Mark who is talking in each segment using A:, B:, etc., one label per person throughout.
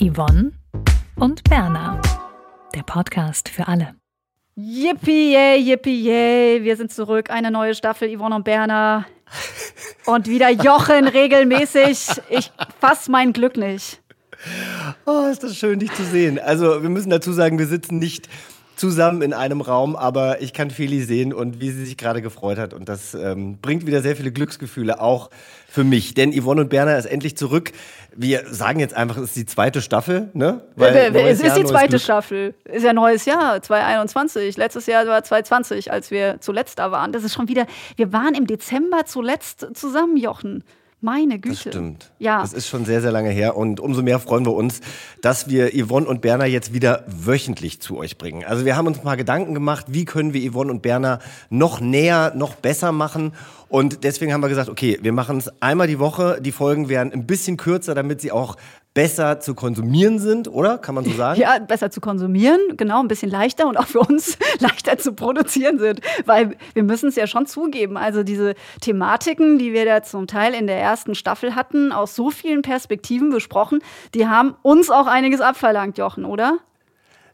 A: Yvonne und Berna. Der Podcast für alle.
B: Yippie, yay, yippie, yay. Wir sind zurück. Eine neue Staffel Yvonne und Berna. Und wieder Jochen regelmäßig. Ich fass mein Glück nicht.
C: Oh, ist das schön, dich zu sehen. Also, wir müssen dazu sagen, wir sitzen nicht zusammen in einem Raum, aber ich kann Feli sehen und wie sie sich gerade gefreut hat. Und das ähm, bringt wieder sehr viele Glücksgefühle, auch für mich. Denn Yvonne und Berner ist endlich zurück. Wir sagen jetzt einfach, es ist die zweite Staffel, ne?
B: Weil es ist Jahr, die zweite. Staffel. Ist ja neues Jahr, 2021. Letztes Jahr war 2020, als wir zuletzt da waren. Das ist schon wieder, wir waren im Dezember zuletzt zusammen, Jochen. Meine Güte.
C: Das stimmt. Ja. Das ist schon sehr, sehr lange her. Und umso mehr freuen wir uns, dass wir Yvonne und Berner jetzt wieder wöchentlich zu euch bringen. Also wir haben uns mal Gedanken gemacht, wie können wir Yvonne und Berner noch näher, noch besser machen. Und deswegen haben wir gesagt, okay, wir machen es einmal die Woche. Die Folgen werden ein bisschen kürzer, damit sie auch besser zu konsumieren sind, oder? Kann man so sagen?
B: Ja, besser zu konsumieren, genau, ein bisschen leichter und auch für uns leichter zu produzieren sind. Weil wir müssen es ja schon zugeben. Also diese Thematiken, die wir da zum Teil in der ersten Staffel hatten, aus so vielen Perspektiven besprochen, die haben uns auch einiges abverlangt, Jochen, oder?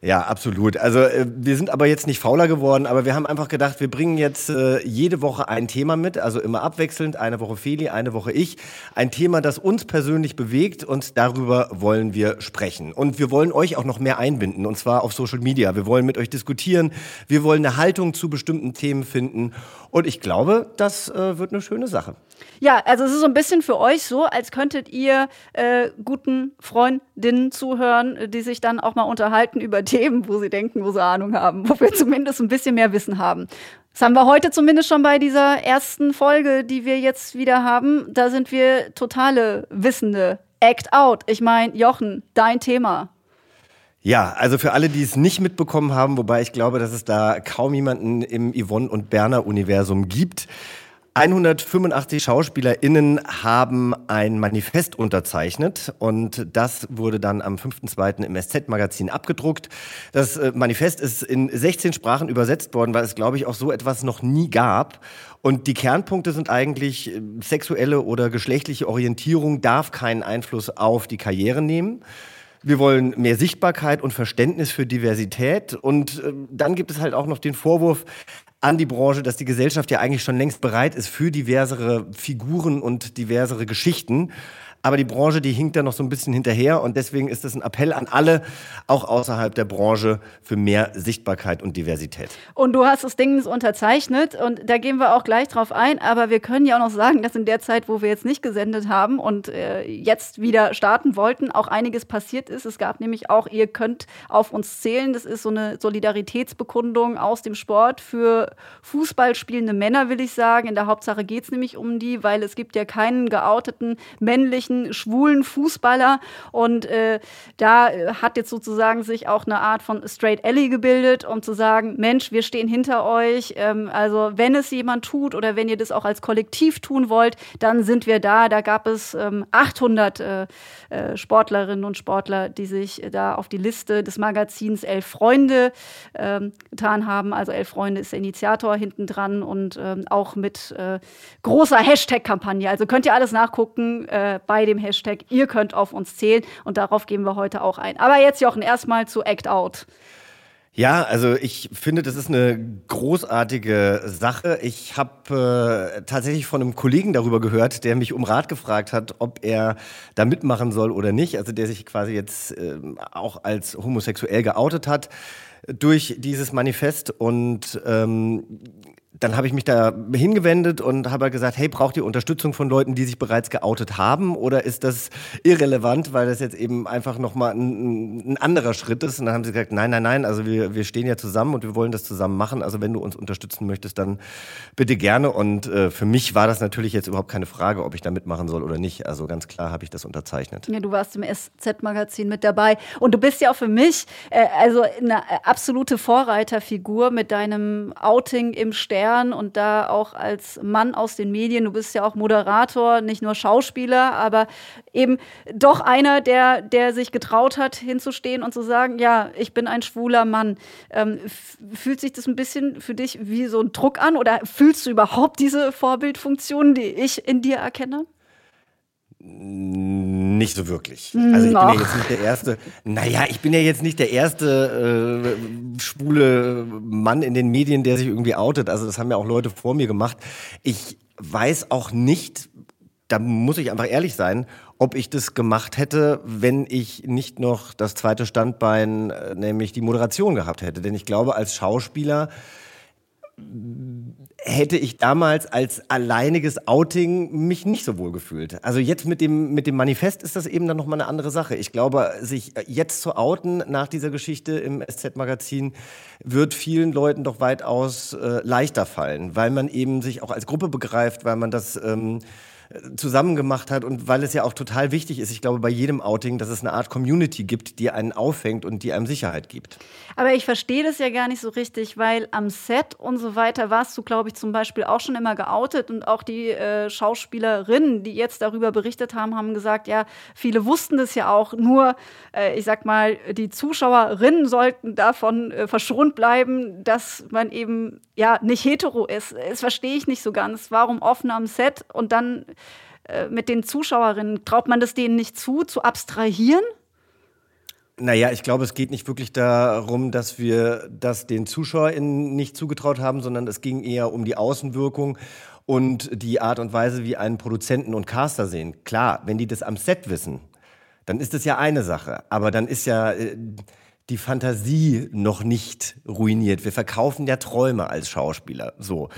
C: Ja, absolut. Also äh, wir sind aber jetzt nicht fauler geworden, aber wir haben einfach gedacht, wir bringen jetzt äh, jede Woche ein Thema mit, also immer abwechselnd, eine Woche Feli, eine Woche ich. Ein Thema, das uns persönlich bewegt und darüber wollen wir sprechen. Und wir wollen euch auch noch mehr einbinden, und zwar auf Social Media. Wir wollen mit euch diskutieren, wir wollen eine Haltung zu bestimmten Themen finden. Und ich glaube, das äh, wird eine schöne Sache.
B: Ja, also es ist so ein bisschen für euch so, als könntet ihr äh, guten Freundinnen zuhören, die sich dann auch mal unterhalten über Themen, wo sie denken, wo sie Ahnung haben, wo wir zumindest ein bisschen mehr Wissen haben. Das haben wir heute zumindest schon bei dieser ersten Folge, die wir jetzt wieder haben. Da sind wir totale Wissende. Act out. Ich meine, Jochen, dein Thema.
C: Ja, also für alle, die es nicht mitbekommen haben, wobei ich glaube, dass es da kaum jemanden im Yvonne und Berner Universum gibt. 185 SchauspielerInnen haben ein Manifest unterzeichnet und das wurde dann am 5.2. im SZ-Magazin abgedruckt. Das äh, Manifest ist in 16 Sprachen übersetzt worden, weil es, glaube ich, auch so etwas noch nie gab. Und die Kernpunkte sind eigentlich, äh, sexuelle oder geschlechtliche Orientierung darf keinen Einfluss auf die Karriere nehmen. Wir wollen mehr Sichtbarkeit und Verständnis für Diversität. Und äh, dann gibt es halt auch noch den Vorwurf, an die Branche, dass die Gesellschaft ja eigentlich schon längst bereit ist für diversere Figuren und diversere Geschichten. Aber die Branche, die hinkt da noch so ein bisschen hinterher und deswegen ist es ein Appell an alle, auch außerhalb der Branche, für mehr Sichtbarkeit und Diversität.
B: Und du hast das Ding unterzeichnet und da gehen wir auch gleich drauf ein, aber wir können ja auch noch sagen, dass in der Zeit, wo wir jetzt nicht gesendet haben und äh, jetzt wieder starten wollten, auch einiges passiert ist. Es gab nämlich auch, ihr könnt auf uns zählen, das ist so eine Solidaritätsbekundung aus dem Sport für Fußball spielende Männer, will ich sagen. In der Hauptsache geht es nämlich um die, weil es gibt ja keinen geouteten männlichen ersten schwulen Fußballer. Und äh, da äh, hat jetzt sozusagen sich auch eine Art von Straight Alley gebildet, um zu sagen, Mensch, wir stehen hinter euch. Ähm, also wenn es jemand tut oder wenn ihr das auch als Kollektiv tun wollt, dann sind wir da. Da gab es ähm, 800 äh, äh, Sportlerinnen und Sportler, die sich da auf die Liste des Magazins Elf Freunde ähm, getan haben. Also Elf Freunde ist der Initiator hinten dran und ähm, auch mit äh, großer Hashtag-Kampagne. Also könnt ihr alles nachgucken äh, bei dem Hashtag. Ihr könnt auf uns zählen und darauf gehen wir heute auch ein. Aber jetzt, Jochen, erstmal zu Act Out.
C: Ja, also ich finde, das ist eine großartige Sache. Ich habe äh, tatsächlich von einem Kollegen darüber gehört, der mich um Rat gefragt hat, ob er da mitmachen soll oder nicht. Also der sich quasi jetzt äh, auch als homosexuell geoutet hat durch dieses Manifest. Und ähm, dann habe ich mich da hingewendet und habe gesagt, hey, braucht ihr Unterstützung von Leuten, die sich bereits geoutet haben oder ist das irrelevant, weil das jetzt eben einfach nochmal ein, ein anderer Schritt ist? Und dann haben sie gesagt, nein, nein, nein, also wir, wir stehen ja zusammen und wir wollen das zusammen machen. Also wenn du uns unterstützen möchtest, dann bitte gerne. Und äh, für mich war das natürlich jetzt überhaupt keine Frage, ob ich da mitmachen soll oder nicht. Also ganz klar habe ich das unterzeichnet.
B: Ja, du warst im SZ-Magazin mit dabei und du bist ja auch für mich äh, also eine absolute Vorreiterfigur mit deinem Outing im Stern und da auch als Mann aus den Medien. Du bist ja auch Moderator, nicht nur Schauspieler, aber eben doch einer, der, der sich getraut hat, hinzustehen und zu sagen, ja, ich bin ein schwuler Mann. Ähm, fühlt sich das ein bisschen für dich wie so ein Druck an oder fühlst du überhaupt diese Vorbildfunktion, die ich in dir erkenne?
C: Nicht so wirklich. Also ich bin ja jetzt nicht der erste. Naja, ich bin ja jetzt nicht der erste äh, schwule Mann in den Medien, der sich irgendwie outet. Also das haben ja auch Leute vor mir gemacht. Ich weiß auch nicht, da muss ich einfach ehrlich sein, ob ich das gemacht hätte, wenn ich nicht noch das zweite Standbein, äh, nämlich die Moderation gehabt hätte. Denn ich glaube, als Schauspieler hätte ich damals als alleiniges Outing mich nicht so wohl gefühlt. Also jetzt mit dem, mit dem Manifest ist das eben dann nochmal eine andere Sache. Ich glaube, sich jetzt zu outen nach dieser Geschichte im SZ-Magazin wird vielen Leuten doch weitaus äh, leichter fallen, weil man eben sich auch als Gruppe begreift, weil man das... Ähm, zusammen gemacht hat und weil es ja auch total wichtig ist, ich glaube, bei jedem Outing, dass es eine Art Community gibt, die einen auffängt und die einem Sicherheit gibt.
B: Aber ich verstehe das ja gar nicht so richtig, weil am Set und so weiter warst du, glaube ich, zum Beispiel auch schon immer geoutet und auch die äh, Schauspielerinnen, die jetzt darüber berichtet haben, haben gesagt, ja, viele wussten das ja auch, nur, äh, ich sag mal, die Zuschauerinnen sollten davon äh, verschont bleiben, dass man eben ja nicht hetero ist. Das verstehe ich nicht so ganz. Warum offen am Set und dann mit den Zuschauerinnen? Traut man das denen nicht zu, zu abstrahieren?
C: Naja, ich glaube, es geht nicht wirklich darum, dass wir das den ZuschauerInnen nicht zugetraut haben, sondern es ging eher um die Außenwirkung und die Art und Weise, wie einen Produzenten und Caster sehen. Klar, wenn die das am Set wissen, dann ist das ja eine Sache. Aber dann ist ja äh, die Fantasie noch nicht ruiniert. Wir verkaufen ja Träume als Schauspieler. So.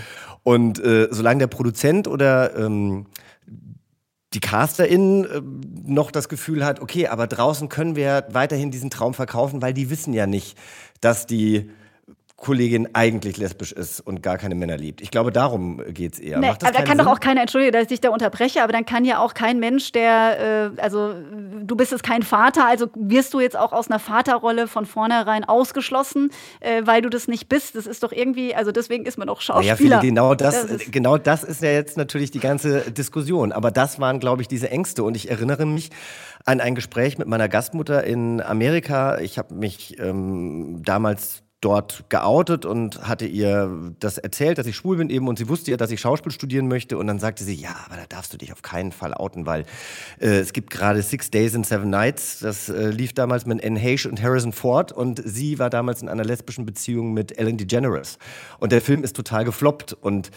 C: Und äh, solange der Produzent oder ähm, die CasterInnen äh, noch das Gefühl hat, okay, aber draußen können wir weiterhin diesen Traum verkaufen, weil die wissen ja nicht, dass die Kollegin eigentlich lesbisch ist und gar keine Männer liebt. Ich glaube, darum geht es eher.
B: Nee, aber da kann Sinn? doch auch keiner, entschuldige, dass ich dich da unterbreche, aber dann kann ja auch kein Mensch, der, äh, also du bist jetzt kein Vater, also wirst du jetzt auch aus einer Vaterrolle von vornherein ausgeschlossen, äh, weil du das nicht bist. Das ist doch irgendwie, also deswegen ist man doch Schauspieler.
C: Ja, genau das, das genau das ist ja jetzt natürlich die ganze Diskussion. Aber das waren, glaube ich, diese Ängste. Und ich erinnere mich an ein Gespräch mit meiner Gastmutter in Amerika. Ich habe mich ähm, damals dort geoutet und hatte ihr das erzählt, dass ich schwul bin eben und sie wusste ja, dass ich Schauspiel studieren möchte. Und dann sagte sie, ja, aber da darfst du dich auf keinen Fall outen, weil äh, es gibt gerade Six Days and Seven Nights, das äh, lief damals mit Anne Heche und Harrison Ford und sie war damals in einer lesbischen Beziehung mit Ellen DeGeneres. Und der Film ist total gefloppt und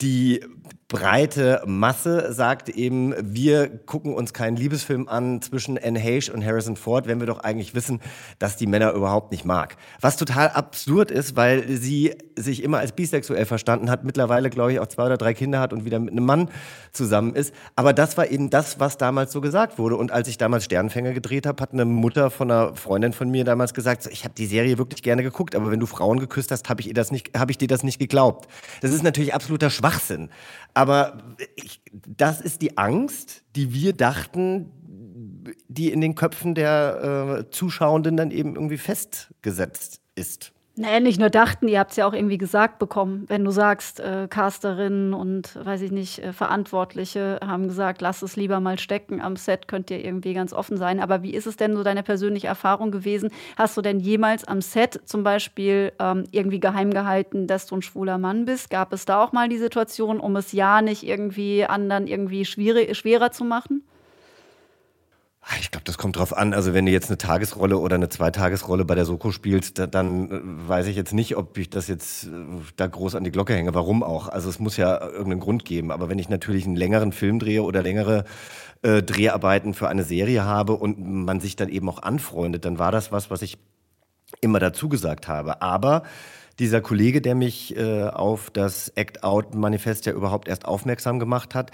C: die breite Masse sagt eben, wir gucken uns keinen Liebesfilm an zwischen Anne Heche und Harrison Ford, wenn wir doch eigentlich wissen, dass die Männer überhaupt nicht mag. Was total absurd ist, weil sie sich immer als bisexuell verstanden hat, mittlerweile glaube ich auch zwei oder drei Kinder hat und wieder mit einem Mann zusammen ist. Aber das war eben das, was damals so gesagt wurde. Und als ich damals Sternfänger gedreht habe, hat eine Mutter von einer Freundin von mir damals gesagt, ich habe die Serie wirklich gerne geguckt, aber wenn du Frauen geküsst hast, habe ich, hab ich dir das nicht geglaubt. Das ist natürlich absoluter Schwachsinn. Aber ich, das ist die Angst, die wir dachten, die in den Köpfen der äh, Zuschauenden dann eben irgendwie festgesetzt ist.
B: Naja, nicht nur dachten, ihr habt es ja auch irgendwie gesagt bekommen. Wenn du sagst, äh, Casterinnen und, weiß ich nicht, äh, Verantwortliche haben gesagt, lass es lieber mal stecken, am Set könnt ihr irgendwie ganz offen sein. Aber wie ist es denn so deine persönliche Erfahrung gewesen? Hast du denn jemals am Set zum Beispiel ähm, irgendwie geheim gehalten, dass du ein schwuler Mann bist? Gab es da auch mal die Situation, um es ja nicht irgendwie anderen irgendwie schwierig, schwerer zu machen?
C: Ah, ich glaube, das kommt drauf an. Also wenn du jetzt eine Tagesrolle oder eine Zweitagesrolle bei der Soko spielst, dann äh, weiß ich jetzt nicht, ob ich das jetzt äh, da groß an die Glocke hänge. Warum auch? Also es muss ja irgendeinen Grund geben. Aber wenn ich natürlich einen längeren Film drehe oder längere äh, Dreharbeiten für eine Serie habe und man sich dann eben auch anfreundet, dann war das was, was ich immer dazu gesagt habe. Aber dieser Kollege, der mich äh, auf das Act-Out-Manifest ja überhaupt erst aufmerksam gemacht hat,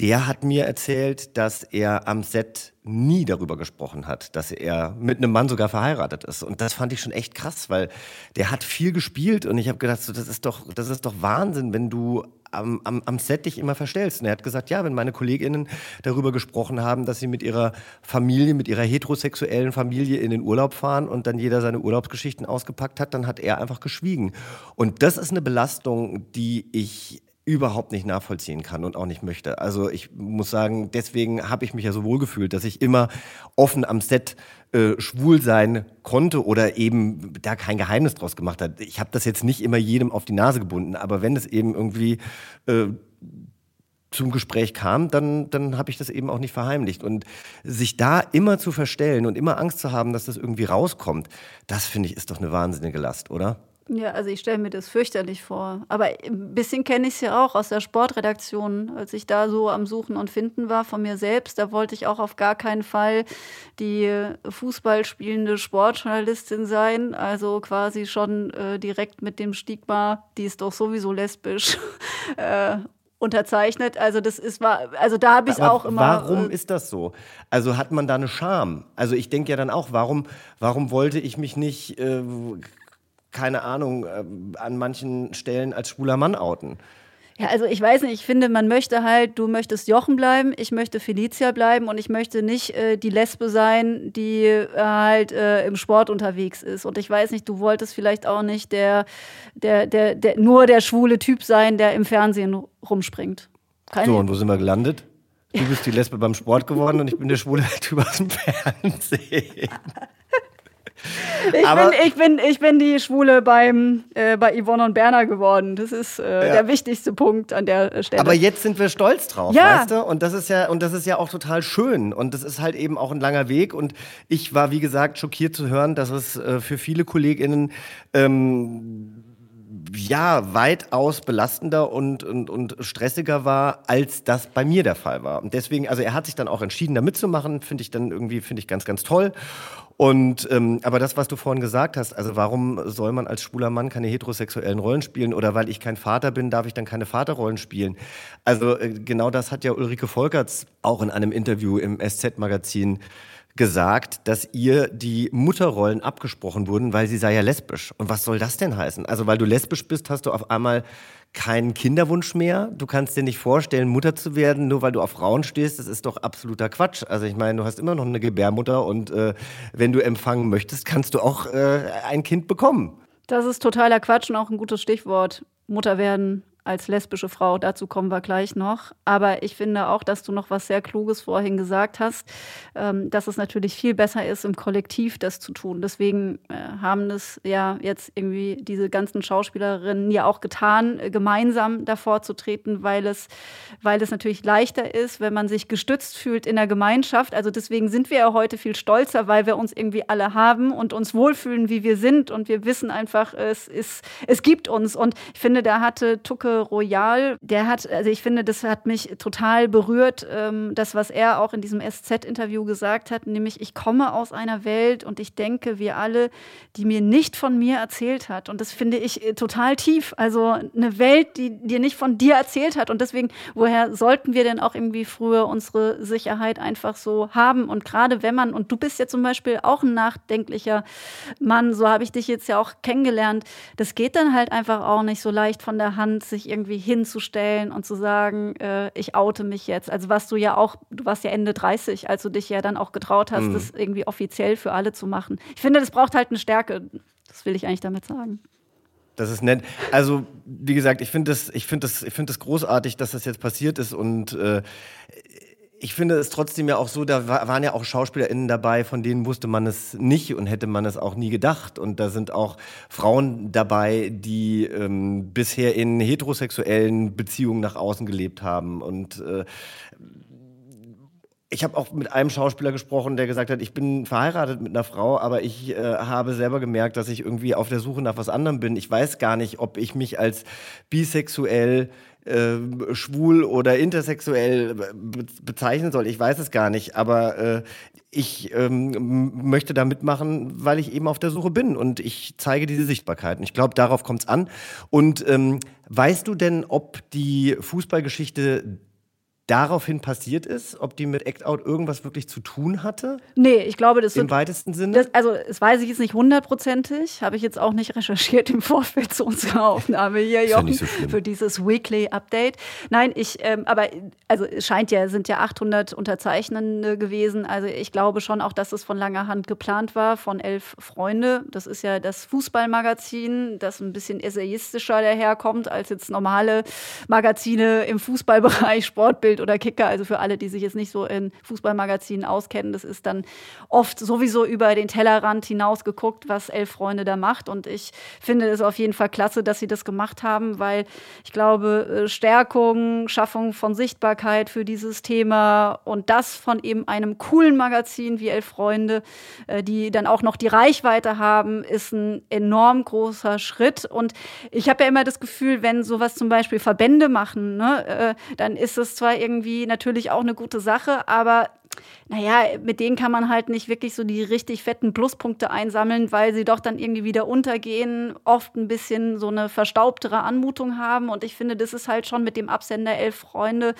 C: der hat mir erzählt, dass er am Set nie darüber gesprochen hat, dass er mit einem Mann sogar verheiratet ist. Und das fand ich schon echt krass, weil der hat viel gespielt und ich habe gedacht, so, das ist doch, das ist doch Wahnsinn, wenn du am, am, am Set dich immer verstellst. Und er hat gesagt, ja, wenn meine KollegInnen darüber gesprochen haben, dass sie mit ihrer Familie, mit ihrer heterosexuellen Familie in den Urlaub fahren und dann jeder seine Urlaubsgeschichten ausgepackt hat, dann hat er einfach geschwiegen. Und das ist eine Belastung, die ich überhaupt nicht nachvollziehen kann und auch nicht möchte. Also ich muss sagen, deswegen habe ich mich ja so wohl gefühlt, dass ich immer offen am Set äh, schwul sein konnte oder eben da kein Geheimnis draus gemacht hat. Ich habe das jetzt nicht immer jedem auf die Nase gebunden, aber wenn es eben irgendwie äh, zum Gespräch kam, dann, dann habe ich das eben auch nicht verheimlicht. Und sich da immer zu verstellen und immer Angst zu haben, dass das irgendwie rauskommt, das finde ich ist doch eine wahnsinnige Last, oder?
B: Ja, also ich stelle mir das fürchterlich vor. Aber ein bisschen kenne ich es ja auch aus der Sportredaktion. Als ich da so am Suchen und Finden war von mir selbst, da wollte ich auch auf gar keinen Fall die Fußball spielende Sportjournalistin sein. Also quasi schon äh, direkt mit dem Stigma, die ist doch sowieso lesbisch. äh, unterzeichnet. Also das ist war, also da habe ich auch immer.
C: Warum äh, ist das so? Also hat man da eine Scham? Also ich denke ja dann auch, warum, warum wollte ich mich nicht äh, keine Ahnung, äh, an manchen Stellen als schwuler Mann outen.
B: Ja, also ich weiß nicht, ich finde, man möchte halt, du möchtest Jochen bleiben, ich möchte Felicia bleiben und ich möchte nicht äh, die Lesbe sein, die äh, halt äh, im Sport unterwegs ist. Und ich weiß nicht, du wolltest vielleicht auch nicht der, der, der, der nur der schwule Typ sein, der im Fernsehen rumspringt.
C: Keine so, und wo sind wir gelandet? Du bist die Lesbe beim Sport geworden und ich bin der schwule Typ aus dem Fernsehen.
B: Ich, bin, ich, bin, ich bin die Schwule beim, äh, bei Yvonne und Berner geworden. Das ist äh, ja. der wichtigste Punkt an der Stelle.
C: Aber jetzt sind wir stolz drauf, ja. weißt du? Und das ist ja, und das ist ja auch total schön. Und das ist halt eben auch ein langer Weg. Und ich war, wie gesagt, schockiert zu hören, dass es äh, für viele KollegInnen ähm, ja, weitaus belastender und, und, und stressiger war, als das bei mir der Fall war. Und deswegen, also er hat sich dann auch entschieden, da mitzumachen, finde ich dann irgendwie, finde ich ganz, ganz toll. Und ähm, aber das, was du vorhin gesagt hast, also warum soll man als schwuler Mann keine heterosexuellen Rollen spielen oder weil ich kein Vater bin, darf ich dann keine Vaterrollen spielen? Also äh, genau das hat ja Ulrike Volkerts auch in einem Interview im SZ-Magazin gesagt, dass ihr die Mutterrollen abgesprochen wurden, weil sie sei ja lesbisch. Und was soll das denn heißen? Also weil du lesbisch bist, hast du auf einmal keinen Kinderwunsch mehr. Du kannst dir nicht vorstellen, Mutter zu werden, nur weil du auf Frauen stehst. Das ist doch absoluter Quatsch. Also ich meine, du hast immer noch eine Gebärmutter und äh, wenn du empfangen möchtest, kannst du auch äh, ein Kind bekommen.
B: Das ist totaler Quatsch und auch ein gutes Stichwort. Mutter werden als lesbische Frau. Dazu kommen wir gleich noch. Aber ich finde auch, dass du noch was sehr Kluges vorhin gesagt hast, ähm, dass es natürlich viel besser ist, im Kollektiv das zu tun. Deswegen äh, haben es ja jetzt irgendwie diese ganzen Schauspielerinnen ja auch getan, äh, gemeinsam davor zu treten, weil es, weil es natürlich leichter ist, wenn man sich gestützt fühlt in der Gemeinschaft. Also deswegen sind wir ja heute viel stolzer, weil wir uns irgendwie alle haben und uns wohlfühlen, wie wir sind. Und wir wissen einfach, es, ist, es gibt uns. Und ich finde, da hatte Tucke Royal, der hat, also ich finde, das hat mich total berührt, ähm, das, was er auch in diesem SZ-Interview gesagt hat, nämlich ich komme aus einer Welt und ich denke, wir alle, die mir nicht von mir erzählt hat. Und das finde ich äh, total tief. Also eine Welt, die dir nicht von dir erzählt hat. Und deswegen, woher sollten wir denn auch irgendwie früher unsere Sicherheit einfach so haben? Und gerade wenn man, und du bist ja zum Beispiel auch ein nachdenklicher Mann, so habe ich dich jetzt ja auch kennengelernt, das geht dann halt einfach auch nicht so leicht von der Hand, sich irgendwie hinzustellen und zu sagen, äh, ich oute mich jetzt. Also was du ja auch, du warst ja Ende 30, als du dich ja dann auch getraut hast, mhm. das irgendwie offiziell für alle zu machen. Ich finde, das braucht halt eine Stärke. Das will ich eigentlich damit sagen.
C: Das ist nett. Also, wie gesagt, ich finde das, ich finde das, ich finde das großartig, dass das jetzt passiert ist und äh, ich finde es trotzdem ja auch so, da waren ja auch SchauspielerInnen dabei, von denen wusste man es nicht und hätte man es auch nie gedacht. Und da sind auch Frauen dabei, die ähm, bisher in heterosexuellen Beziehungen nach außen gelebt haben. Und äh, ich habe auch mit einem Schauspieler gesprochen, der gesagt hat, ich bin verheiratet mit einer Frau, aber ich äh, habe selber gemerkt, dass ich irgendwie auf der Suche nach was anderem bin. Ich weiß gar nicht, ob ich mich als bisexuell äh, schwul oder intersexuell be bezeichnen soll. Ich weiß es gar nicht, aber äh, ich ähm, möchte da mitmachen, weil ich eben auf der Suche bin und ich zeige diese Sichtbarkeit. Und ich glaube, darauf kommt es an. Und ähm, weißt du denn, ob die Fußballgeschichte daraufhin passiert ist, ob die mit Act Out irgendwas wirklich zu tun hatte?
B: Nee, ich glaube, das
C: Im
B: wird,
C: weitesten Sinne?
B: Das, also, das weiß ich jetzt nicht hundertprozentig. Habe ich jetzt auch nicht recherchiert im Vorfeld zu unserer Aufnahme hier,
C: Ist ja
B: Jochen,
C: nicht so
B: für dieses Weekly Update. Nein, ich, ähm, aber, also, es scheint ja, es sind ja 800 Unterzeichnende gewesen. Also, ich glaube schon auch, dass es von langer Hand geplant war, von elf Freunde. Das ist ja das Fußballmagazin, das ein bisschen essayistischer daherkommt als jetzt normale Magazine im Fußballbereich, Sportbild oder Kicker. Also für alle, die sich jetzt nicht so in Fußballmagazinen auskennen, das ist dann oft sowieso über den Tellerrand hinaus geguckt, was Elf Freunde da macht. Und ich finde es auf jeden Fall klasse, dass sie das gemacht haben, weil ich glaube, äh, Stärkung, Schaffung von Sichtbarkeit für dieses Thema und das von eben einem coolen Magazin wie Elf Freunde, äh, die dann auch noch die Reichweite haben, ist ein enorm großer Schritt. Und ich habe ja immer das Gefühl, wenn sowas zum Beispiel Verbände machen, ne, äh, dann ist es zwar irgendwie natürlich auch eine gute Sache, aber naja, mit denen kann man halt nicht wirklich so die richtig fetten Pluspunkte einsammeln, weil sie doch dann irgendwie wieder untergehen, oft ein bisschen so eine verstaubtere Anmutung haben. Und ich finde, das ist halt schon mit dem Absender Elf Freunde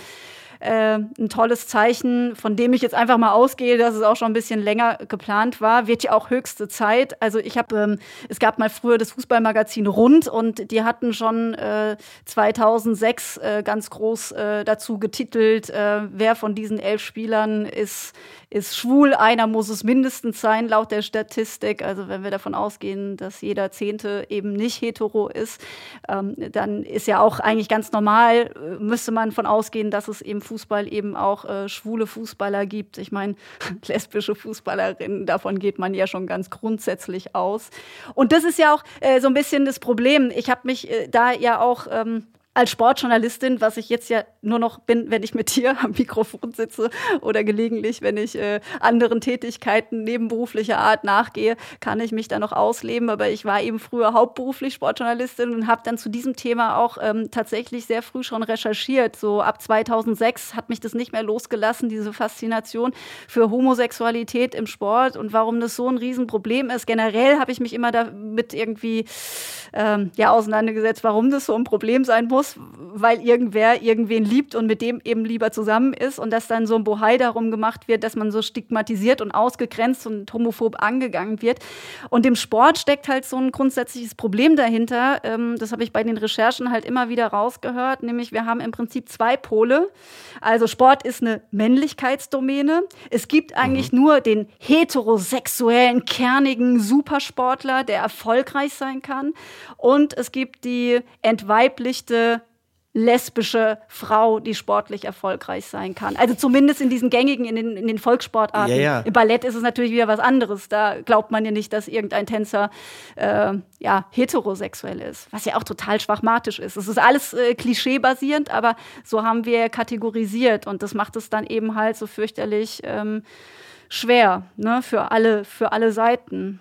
B: äh, ein tolles Zeichen, von dem ich jetzt einfach mal ausgehe, dass es auch schon ein bisschen länger geplant war. Wird ja auch höchste Zeit. Also ich habe, ähm, es gab mal früher das Fußballmagazin Rund und die hatten schon äh, 2006 äh, ganz groß äh, dazu getitelt, äh, wer von diesen elf Spielern ist ist schwul. Einer muss es mindestens sein, laut der Statistik. Also wenn wir davon ausgehen, dass jeder Zehnte eben nicht hetero ist, ähm, dann ist ja auch eigentlich ganz normal, äh, müsste man von ausgehen, dass es im Fußball eben auch äh, schwule Fußballer gibt. Ich meine, lesbische Fußballerinnen, davon geht man ja schon ganz grundsätzlich aus. Und das ist ja auch äh, so ein bisschen das Problem. Ich habe mich äh, da ja auch ähm, als Sportjournalistin, was ich jetzt ja nur noch bin, wenn ich mit dir am Mikrofon sitze oder gelegentlich, wenn ich äh, anderen Tätigkeiten nebenberuflicher Art nachgehe, kann ich mich da noch ausleben. Aber ich war eben früher hauptberuflich Sportjournalistin und habe dann zu diesem Thema auch ähm, tatsächlich sehr früh schon recherchiert. So ab 2006 hat mich das nicht mehr losgelassen, diese Faszination für Homosexualität im Sport und warum das so ein Riesenproblem ist. Generell habe ich mich immer damit irgendwie ähm, ja, auseinandergesetzt, warum das so ein Problem sein muss, weil irgendwer irgendwen liebt und mit dem eben lieber zusammen ist und dass dann so ein Bohai darum gemacht wird, dass man so stigmatisiert und ausgegrenzt und homophob angegangen wird. Und im Sport steckt halt so ein grundsätzliches Problem dahinter. Ähm, das habe ich bei den Recherchen halt immer wieder rausgehört, nämlich wir haben im Prinzip zwei Pole. Also Sport ist eine Männlichkeitsdomäne. Es gibt eigentlich nur den heterosexuellen, kernigen Supersportler, der erfolgreich sein kann. Und es gibt die entweiblichte lesbische Frau, die sportlich erfolgreich sein kann. Also zumindest in diesen gängigen, in den, in den Volkssportarten.
C: Ja, ja.
B: Im Ballett ist es natürlich wieder was anderes. Da glaubt man ja nicht, dass irgendein Tänzer äh, ja, heterosexuell ist, was ja auch total schwachmatisch ist. Es ist alles äh, klischeebasierend, aber so haben wir kategorisiert und das macht es dann eben halt so fürchterlich ähm, schwer ne, für, alle, für alle Seiten.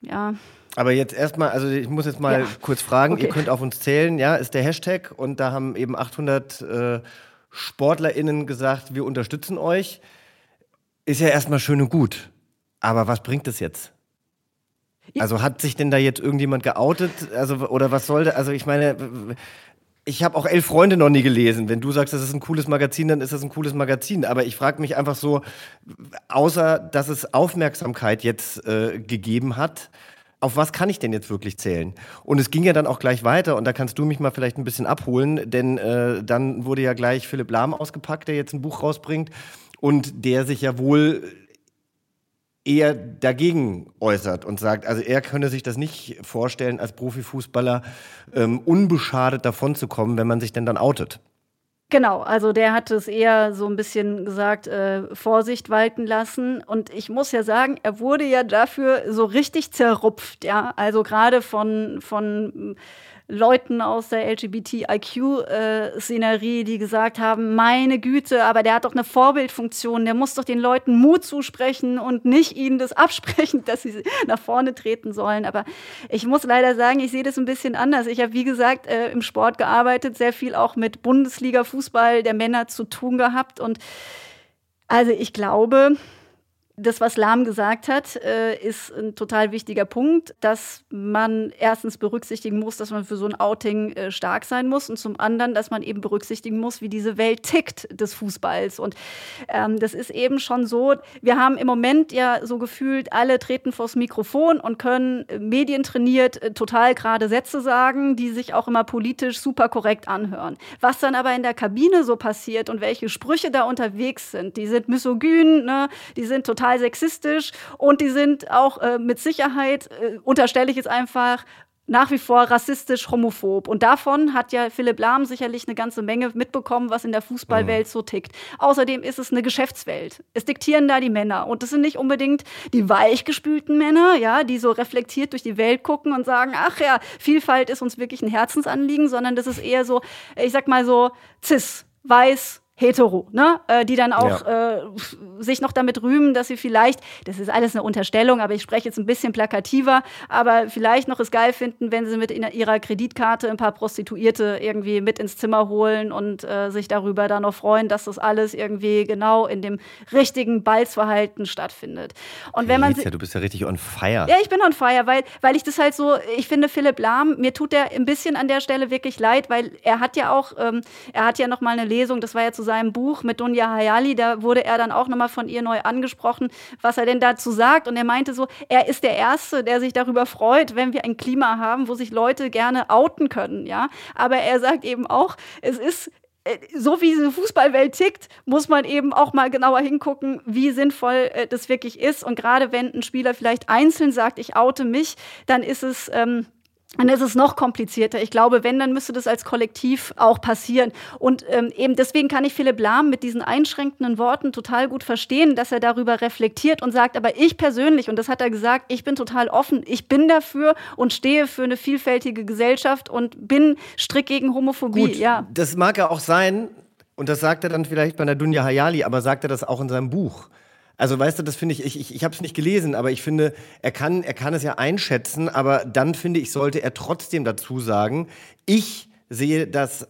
B: Ja,
C: Aber jetzt erstmal, also ich muss jetzt mal
B: Ja.
C: kurz fragen,
B: Okay.
C: ihr könnt auf uns zählen, ja, ist der Hashtag und da haben eben 800 äh, SportlerInnen gesagt, wir unterstützen euch. Ist ja erstmal schön und gut. Aber was bringt es jetzt? Also hat sich denn da jetzt irgendjemand geoutet? Also, oder was soll da? Also ich meine, ich habe auch elf Freunde noch nie gelesen. Wenn du sagst, das ist ein cooles Magazin, dann ist das ein cooles Magazin. Aber ich frage mich einfach so, außer dass es Aufmerksamkeit jetzt äh, gegeben hat, auf was kann ich denn jetzt wirklich zählen? Und es ging ja dann auch gleich weiter und da kannst du mich mal vielleicht ein bisschen abholen, denn äh, dann wurde ja gleich Philipp Lahm ausgepackt, der jetzt ein Buch rausbringt und der sich ja wohl eher dagegen äußert und sagt, also er könne sich das nicht vorstellen, als Profifußballer ähm, unbeschadet davonzukommen, wenn man sich denn dann outet.
B: Genau, also der hat es eher so ein bisschen gesagt, äh, Vorsicht walten lassen. Und ich muss ja sagen, er wurde ja dafür so richtig zerrupft, ja. Also gerade von, von Leuten aus der LGBTIQ-Szenerie, die gesagt haben, meine Güte, aber der hat doch eine Vorbildfunktion, der muss doch den Leuten Mut zusprechen und nicht ihnen das absprechen, dass sie nach vorne treten sollen. Aber ich muss leider sagen, ich sehe das ein bisschen anders. Ich habe, wie gesagt, äh, im Sport gearbeitet, sehr viel auch mit Bundesliga-Fußball der Männer zu tun gehabt und also ich glaube, das, was Lahm gesagt hat, äh, ist ein total wichtiger Punkt, dass man erstens berücksichtigen muss, dass man für so ein Outing äh, stark sein muss und zum anderen, dass man eben berücksichtigen muss, wie diese Welt tickt des Fußballs. Und ähm, das ist eben schon so, wir haben im Moment ja so gefühlt, alle treten vors Mikrofon und können äh, medientrainiert total gerade Sätze sagen, die sich auch immer politisch super korrekt anhören. Was dann aber in der Kabine so passiert und welche Sprüche da unterwegs sind, die sind misogyn, ne? die sind total total sexistisch und die sind auch äh, mit Sicherheit, äh, unterstelle ich jetzt einfach, nach wie vor rassistisch, homophob. Und davon hat ja Philipp Lahm sicherlich eine ganze Menge mitbekommen, was in der Fußballwelt mhm. so tickt. Außerdem ist es eine Geschäftswelt. Es diktieren da die Männer. Und das sind nicht unbedingt die weichgespülten Männer, ja, die so reflektiert durch die Welt gucken und sagen, ach ja, Vielfalt ist uns wirklich ein Herzensanliegen, sondern das ist eher so, ich sag mal so, cis, weiß, hetero, ne? Äh, die dann auch ja. äh, sich noch damit rühmen, dass sie vielleicht, das ist alles eine Unterstellung, aber ich spreche jetzt ein bisschen plakativer, aber vielleicht noch es geil finden, wenn sie mit ihrer Kreditkarte ein paar Prostituierte irgendwie mit ins Zimmer holen und äh, sich darüber dann noch freuen, dass das alles irgendwie genau in dem richtigen Balzverhalten stattfindet. Und wenn man
C: ja, du bist ja richtig on fire.
B: Ja, ich bin on fire, weil, weil ich das halt so, ich finde Philipp Lahm, mir tut der ein bisschen an der Stelle wirklich leid, weil er hat ja auch, ähm, er hat ja noch mal eine Lesung, das war ja zu seinem Buch mit Dunja Hayali, da wurde er dann auch nochmal von ihr neu angesprochen, was er denn dazu sagt. Und er meinte so, er ist der Erste, der sich darüber freut, wenn wir ein Klima haben, wo sich Leute gerne outen können, ja. Aber er sagt eben auch, es ist äh, so wie diese Fußballwelt tickt, muss man eben auch mal genauer hingucken, wie sinnvoll äh, das wirklich ist. Und gerade wenn ein Spieler vielleicht einzeln sagt, ich oute mich, dann ist es ähm, dann ist es noch komplizierter. Ich glaube, wenn, dann müsste das als Kollektiv auch passieren. Und ähm, eben deswegen kann ich Philipp Lahm mit diesen einschränkenden Worten total gut verstehen, dass er darüber reflektiert und sagt, aber ich persönlich, und das hat er gesagt, ich bin total offen, ich bin dafür und stehe für eine vielfältige Gesellschaft und bin strikt gegen Homophobie.
C: Gut, ja. Das mag ja auch sein, und das sagt er dann vielleicht bei der Dunja Hayali, aber sagt er das auch in seinem Buch. Also weißt du, das finde ich, ich, ich, ich habe es nicht gelesen, aber ich finde, er kann, er kann es ja einschätzen, aber dann finde ich, sollte er trotzdem dazu sagen, ich sehe das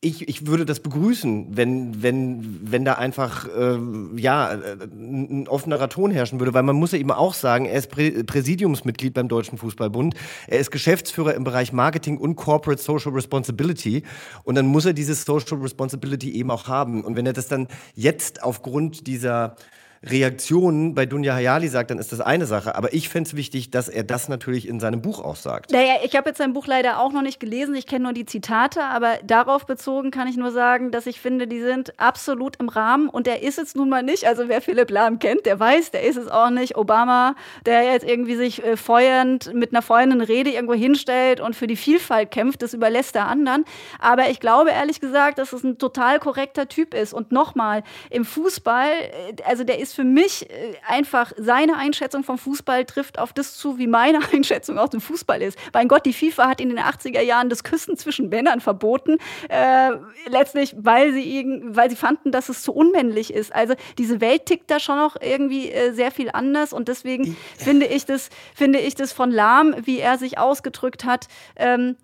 C: ich, ich würde das begrüßen, wenn, wenn, wenn da einfach äh, ja, ein offenerer Ton herrschen würde, weil man muss ja eben auch sagen, er ist Prä Präsidiumsmitglied beim Deutschen Fußballbund, er ist Geschäftsführer im Bereich Marketing und Corporate Social Responsibility und dann muss er dieses Social Responsibility eben auch haben. Und wenn er das dann jetzt aufgrund dieser Reaktionen bei Dunja Hayali sagt, dann ist das eine Sache. Aber ich fände es wichtig, dass er das natürlich in seinem Buch auch sagt.
B: Naja, ich habe jetzt sein Buch leider auch noch nicht gelesen. Ich kenne nur die Zitate. Aber darauf bezogen kann ich nur sagen, dass ich finde, die sind absolut im Rahmen. Und der ist es nun mal nicht. Also wer Philipp Lahm kennt, der weiß, der ist es auch nicht. Obama, der jetzt irgendwie sich äh, feuernd mit einer feuernden Rede irgendwo hinstellt und für die Vielfalt kämpft, das überlässt der anderen. Aber ich glaube ehrlich gesagt, dass es ein total korrekter Typ ist. Und nochmal, im Fußball, äh, also der ist ist für mich äh, einfach seine Einschätzung vom Fußball trifft auf das zu, wie meine Einschätzung aus dem Fußball ist. Mein Gott, die FIFA hat in den 80er Jahren das Küssen zwischen Männern verboten, äh, letztlich, weil sie, weil sie fanden, dass es zu unmännlich ist. Also diese Welt tickt da schon noch irgendwie äh, sehr viel anders und deswegen finde ich das, finde ich das von Lahm, wie er sich ausgedrückt hat, ähm,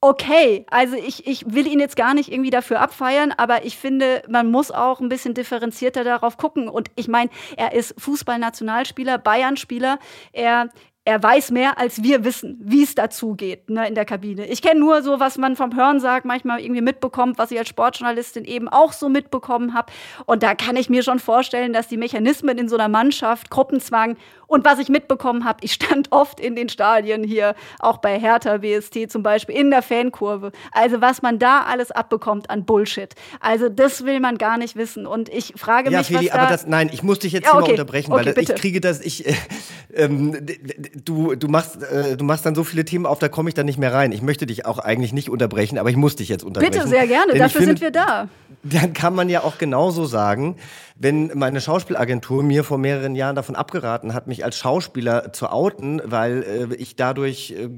B: okay. Also ich, ich will ihn jetzt gar nicht irgendwie dafür abfeiern, aber ich finde, man muss auch ein bisschen differenzierter darauf gucken. Und ich meine, er ist Fußballnationalspieler, Bayern-Spieler. Er er weiß mehr, als wir wissen, wie es dazu geht ne, in der Kabine. Ich kenne nur so, was man vom Hören sagt, manchmal irgendwie mitbekommt, was ich als Sportjournalistin eben auch so mitbekommen habe. Und da kann ich mir schon vorstellen, dass die Mechanismen in so einer Mannschaft, Gruppenzwang und was ich mitbekommen habe, ich stand oft in den Stadien hier, auch bei Hertha BST zum Beispiel, in der Fankurve. Also was man da alles abbekommt an Bullshit. Also das will man gar nicht wissen. Und ich frage
C: ja,
B: mich,
C: Feli,
B: was da
C: aber das, nein, ich muss dich jetzt
B: Ja,
C: hier
B: okay.
C: mal unterbrechen,
B: Okay,
C: weil das, ich kriege das, ich, äh, d- du, du machst, äh, du machst dann so viele Themen auf, da komme ich dann nicht mehr rein. Ich möchte dich auch eigentlich nicht unterbrechen, aber ich muss dich jetzt unterbrechen.
B: Bitte, sehr gerne.
C: Denn
B: Dafür
C: finde,
B: sind wir da.
C: Dann kann man ja auch genauso sagen, wenn meine Schauspielagentur mir vor mehreren Jahren davon abgeraten hat, mich als Schauspieler zu outen, weil äh, ich dadurch äh,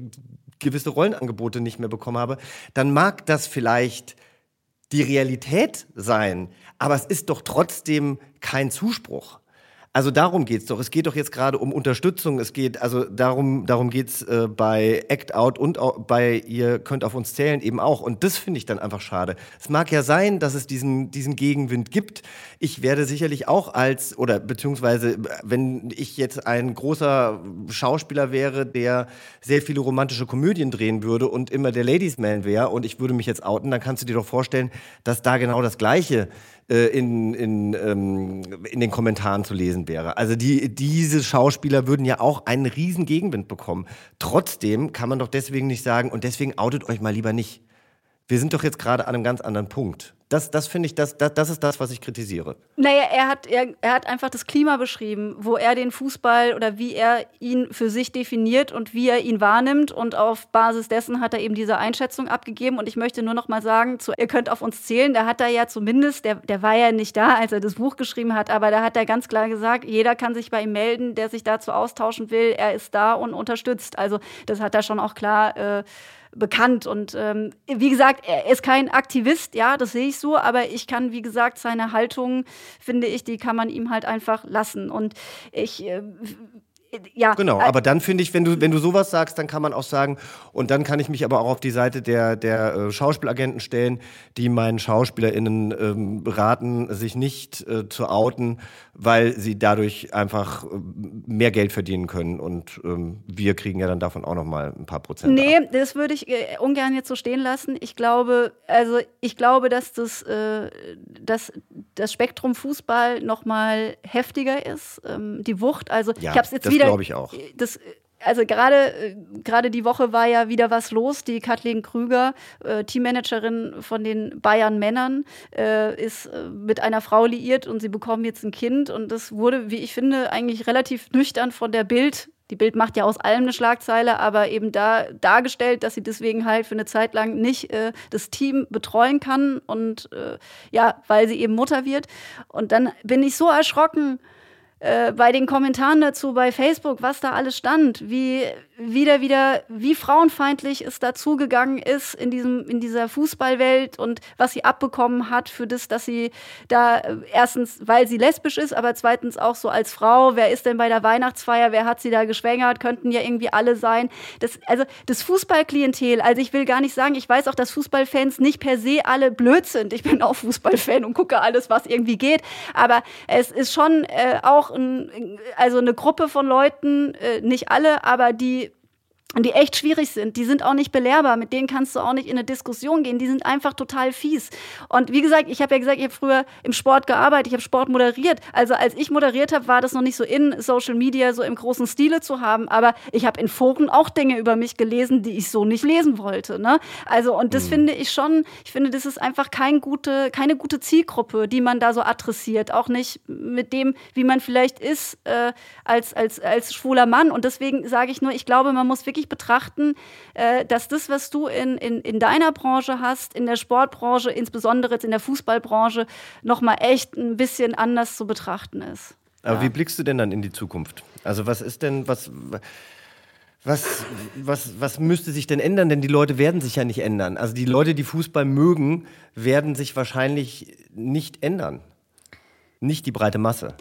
C: gewisse Rollenangebote nicht mehr bekommen habe, dann mag das vielleicht die Realität sein, aber es ist doch trotzdem kein Zuspruch. Also darum geht's doch. Es geht doch jetzt gerade um Unterstützung. Es geht also darum, darum geht's äh, bei Act Out und auch bei ihr könnt auf uns zählen eben auch. Und das finde ich dann einfach schade. Es mag ja sein, dass es diesen diesen Gegenwind gibt. Ich werde sicherlich auch als oder beziehungsweise wenn ich jetzt ein großer Schauspieler wäre, der sehr viele romantische Komödien drehen würde und immer der Ladies Man wäre und ich würde mich jetzt outen, dann kannst du dir doch vorstellen, dass da genau das Gleiche äh, in, in, ähm, in den Kommentaren zu lesen wäre. Also die, diese Schauspieler würden ja auch einen riesen Gegenwind bekommen. Trotzdem kann man doch deswegen nicht sagen, und deswegen outet euch mal lieber nicht. Wir sind doch jetzt gerade an einem ganz anderen Punkt. Das, das finde ich, das, das, das ist das, was ich kritisiere.
B: Naja, er hat, er, er hat einfach das Klima beschrieben, wo er den Fußball oder wie er ihn für sich definiert und wie er ihn wahrnimmt. Und auf Basis dessen hat er eben diese Einschätzung abgegeben. Und ich möchte nur noch mal sagen, zu, ihr könnt auf uns zählen, da hat er ja zumindest, der, der war ja nicht da, als er das Buch geschrieben hat, aber da hat er ganz klar gesagt, jeder kann sich bei ihm melden, der sich dazu austauschen will. Er ist da und unterstützt. Also das hat er schon auch klar äh, bekannt. Und ähm, wie gesagt, er ist kein Aktivist, ja, das sehe ich so, aber ich kann, wie gesagt, seine Haltung, finde ich, die kann man ihm halt einfach lassen. Und ich. Äh, ja,
C: Genau,
B: äh,
C: aber dann finde ich, wenn du, wenn du sowas sagst, dann kann man auch sagen, und dann kann ich mich aber auch auf die Seite der, der äh, Schauspielagenten stellen, die meinen SchauspielerInnen ähm, raten, sich nicht äh, zu outen, weil sie dadurch einfach äh, mehr Geld verdienen können. Und ähm, wir kriegen ja dann davon auch nochmal ein paar Prozent.
B: Nee,
C: ab.
B: das würde ich äh, ungern jetzt so stehen lassen. Ich glaube, also ich glaube, dass das, dass das Spektrum Fußball noch mal heftiger ist, ähm, die Wucht. Also
C: Ja,
B: ich habe es jetzt
C: das
B: wieder.
C: glaube ich auch.
B: Das, also gerade äh, gerade die Woche war ja wieder was los. Die Kathleen Krüger, äh, Teammanagerin von den Bayern Männern, äh, ist äh, mit einer Frau liiert und sie bekommen jetzt ein Kind. Und das wurde, wie ich finde, eigentlich relativ nüchtern von der Bild. Die Bild macht ja aus allem eine Schlagzeile, aber eben da dargestellt, dass sie deswegen halt für eine Zeit lang nicht äh, das Team betreuen kann und äh, ja, weil sie eben Mutter wird. Und dann bin ich so erschrocken, äh, bei den Kommentaren dazu bei Facebook, was da alles stand, wie wieder wieder wie frauenfeindlich es dazugegangen ist in diesem in dieser Fußballwelt und was sie abbekommen hat für das, dass sie da äh, erstens, weil sie lesbisch ist, aber zweitens auch so als Frau, wer ist denn bei der Weihnachtsfeier, wer hat sie da geschwängert, könnten ja irgendwie alle sein. Das also das Fußballklientel, also ich will gar nicht sagen, ich weiß auch, dass Fußballfans nicht per se alle blöd sind. Ich bin auch Fußballfan und gucke alles, was irgendwie geht, aber es ist schon äh, auch ein, also eine Gruppe von Leuten, äh, nicht alle, aber die die echt schwierig sind. Die sind auch nicht belehrbar. Mit denen kannst du auch nicht in eine Diskussion gehen. Die sind einfach total fies. Und wie gesagt, ich habe ja gesagt, ich habe früher im Sport gearbeitet, ich habe Sport moderiert. Also als ich moderiert habe, war das noch nicht so in Social Media so im großen Stile zu haben. Aber ich habe in Foren auch Dinge über mich gelesen, die ich so nicht lesen wollte. Ne? Also und das finde ich schon. Ich finde, das ist einfach kein gute, keine gute Zielgruppe, die man da so adressiert. Auch nicht mit dem, wie man vielleicht ist äh, als als als schwuler Mann. Und deswegen sage ich nur, ich glaube, man muss wirklich betrachten, äh, dass das, was du in, in, in deiner Branche hast, in der Sportbranche, insbesondere jetzt in der Fußballbranche, nochmal echt ein bisschen anders zu betrachten ist.
C: Aber wie blickst du denn dann in die Zukunft? Also was ist denn, was, was, was, was müsste sich denn ändern? Denn die Leute werden sich ja nicht ändern. Also die Leute, die Fußball mögen, werden sich wahrscheinlich nicht ändern. Nicht die breite Masse.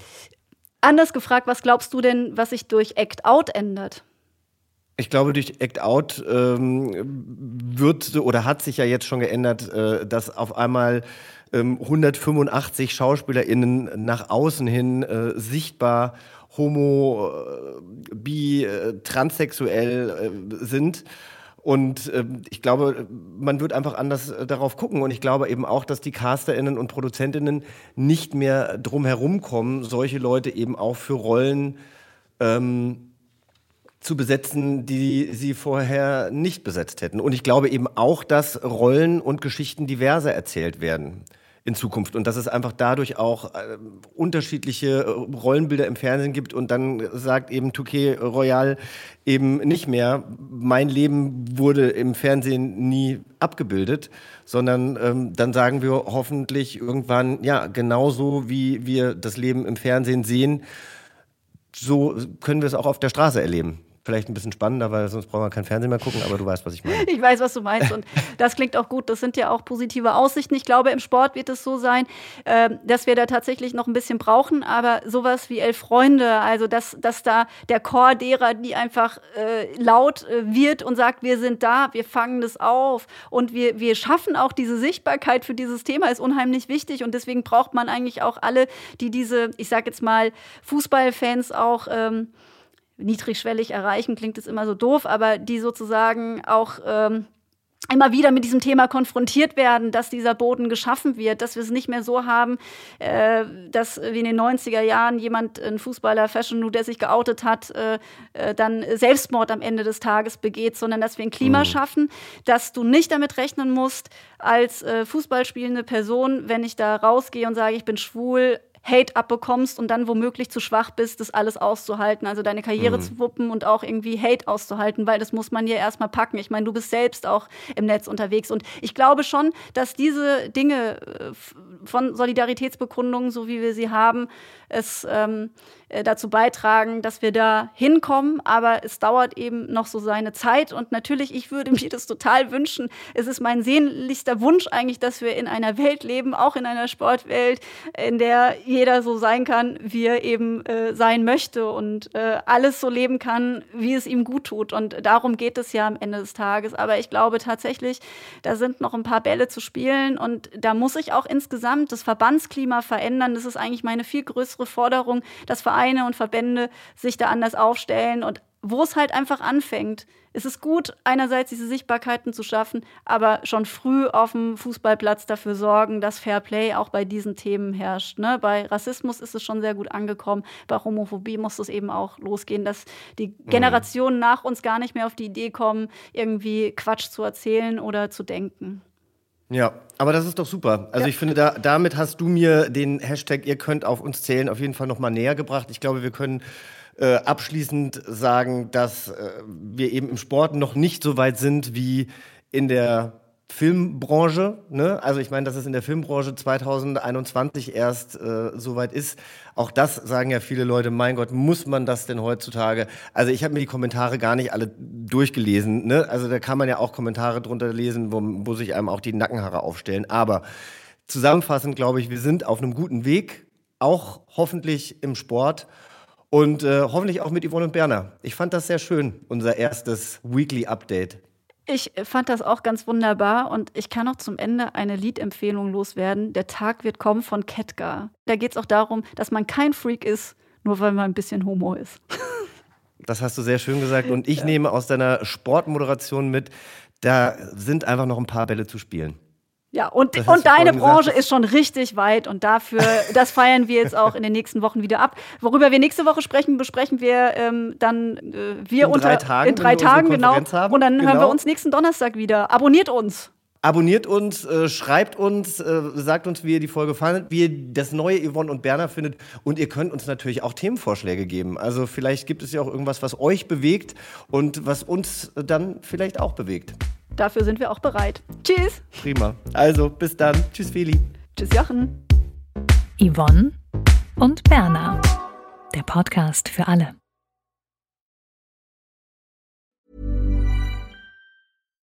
B: Anders gefragt, was glaubst du denn, was sich durch Act Out ändert?
C: Ich glaube, durch Act Out ähm, wird oder hat sich ja jetzt schon geändert, äh, dass auf einmal ähm, 185 SchauspielerInnen nach außen hin äh, sichtbar homo, äh, bi, äh, transsexuell äh, sind. Und äh, ich glaube, man wird einfach anders äh, darauf gucken. Und ich glaube eben auch, dass die CasterInnen und ProduzentInnen nicht mehr drum herum kommen, solche Leute eben auch für Rollen ähm, zu besetzen, die sie vorher nicht besetzt hätten. Und ich glaube eben auch, dass Rollen und Geschichten diverser erzählt werden in Zukunft und dass es einfach dadurch auch äh, unterschiedliche äh, Rollenbilder im Fernsehen gibt und dann sagt eben Touquet Royal eben nicht mehr, mein Leben wurde im Fernsehen nie abgebildet, sondern ähm, dann sagen wir hoffentlich irgendwann, ja, genauso wie wir das Leben im Fernsehen sehen, so können wir es auch auf der Straße erleben vielleicht ein bisschen spannender, weil sonst brauchen wir kein Fernsehen mehr gucken, aber du weißt, was ich meine.
B: Ich weiß, was du meinst und das klingt auch gut. Das sind ja auch positive Aussichten. Ich glaube, im Sport wird es so sein, äh, dass wir da tatsächlich noch ein bisschen brauchen, aber sowas wie Elf Freunde, also dass, dass da der Chor derer, die einfach äh, laut äh, wird und sagt, wir sind da, wir fangen das auf und wir, wir schaffen auch diese Sichtbarkeit für dieses Thema, ist unheimlich wichtig und deswegen braucht man eigentlich auch alle, die diese, ich sag jetzt mal, Fußballfans auch ähm, niedrigschwellig erreichen, klingt es immer so doof, aber die sozusagen auch ähm, immer wieder mit diesem Thema konfrontiert werden, dass dieser Boden geschaffen wird, dass wir es nicht mehr so haben, äh, dass wie in den 90er Jahren jemand, ein Fußballer, Fashion Nu, der sich geoutet hat, äh, äh, dann Selbstmord am Ende des Tages begeht, sondern dass wir ein Klima mhm. schaffen, dass du nicht damit rechnen musst, als äh, Fußballspielende Person, wenn ich da rausgehe und sage, ich bin schwul, Hate abbekommst und dann womöglich zu schwach bist, das alles auszuhalten, also deine Karriere mhm. zu wuppen und auch irgendwie Hate auszuhalten, weil das muss man ja erstmal packen. Ich meine, du bist selbst auch im Netz unterwegs und ich glaube schon, dass diese Dinge äh, von Solidaritätsbekundungen, so wie wir sie haben, es ähm, äh, dazu beitragen, dass wir da hinkommen. Aber es dauert eben noch so seine Zeit. Und natürlich, ich würde mir das total wünschen. Es ist mein sehnlichster Wunsch eigentlich, dass wir in einer Welt leben, auch in einer Sportwelt, in der jeder so sein kann, wie er eben äh, sein möchte und äh, alles so leben kann, wie es ihm gut tut. Und darum geht es ja am Ende des Tages. Aber ich glaube tatsächlich, da sind noch ein paar Bälle zu spielen und da muss sich auch insgesamt das Verbandsklima verändern. Das ist eigentlich meine viel größere Forderung, dass Vereine und Verbände sich da anders aufstellen und wo es halt einfach anfängt. Es ist gut, einerseits diese Sichtbarkeiten zu schaffen, aber schon früh auf dem Fußballplatz dafür sorgen, dass Fair Play auch bei diesen Themen herrscht. Ne? Bei Rassismus ist es schon sehr gut angekommen, bei Homophobie muss es eben auch losgehen, dass die mhm. Generationen mhm. nach uns gar nicht mehr auf die Idee kommen, irgendwie Quatsch zu erzählen oder zu denken.
C: Ja, aber das ist doch super. Also ja. ich finde, da, damit hast du mir den Hashtag ihr könnt auf uns zählen auf jeden Fall noch mal näher gebracht. Ich glaube, wir können äh, abschließend sagen, dass äh, wir eben im Sport noch nicht so weit sind wie in der Filmbranche. Ne? Also ich meine, dass es in der Filmbranche 2021 erst äh, soweit ist. Auch das sagen ja viele Leute, mein Gott, muss man das denn heutzutage? Also ich habe mir die Kommentare gar nicht alle durchgelesen. Ne? Also da kann man ja auch Kommentare drunter lesen, wo, wo sich einem auch die Nackenhaare aufstellen. Aber zusammenfassend glaube ich, wir sind auf einem guten Weg, auch hoffentlich im Sport. Und äh, hoffentlich auch mit Yvonne und Berner. Ich fand das sehr schön, unser erstes Weekly Update.
B: Ich fand das auch ganz wunderbar und ich kann noch zum Ende eine Liedempfehlung loswerden. Der Tag wird kommen von Ketka. Da geht es auch darum, dass man kein Freak ist, nur weil man ein bisschen Homo ist.
C: Das hast du sehr schön gesagt und ich ja. nehme aus deiner Sportmoderation mit, da sind einfach noch ein paar Bälle zu spielen.
B: Ja, und, und deine Branche ist schon richtig weit und dafür, das feiern wir jetzt auch in den nächsten Wochen wieder ab. Worüber wir nächste Woche sprechen, besprechen wir ähm, dann äh, wir
C: in
B: unter
C: drei Tagen,
B: in drei Tagen genau.
C: Haben.
B: Und dann
C: genau.
B: hören wir uns nächsten Donnerstag wieder. Abonniert uns.
C: Abonniert uns, äh, schreibt uns, äh, sagt uns, wie ihr die Folge fandet, wie ihr das neue Yvonne und Berner findet. Und ihr könnt uns natürlich auch Themenvorschläge geben. Also vielleicht gibt es ja auch irgendwas, was euch bewegt und was uns dann vielleicht auch bewegt.
B: Dafür sind wir auch bereit. Tschüss.
C: Prima. Also, bis dann. Tschüss, Feli.
B: Tschüss, Jochen.
A: Yvonne und Berna. Der Podcast für alle.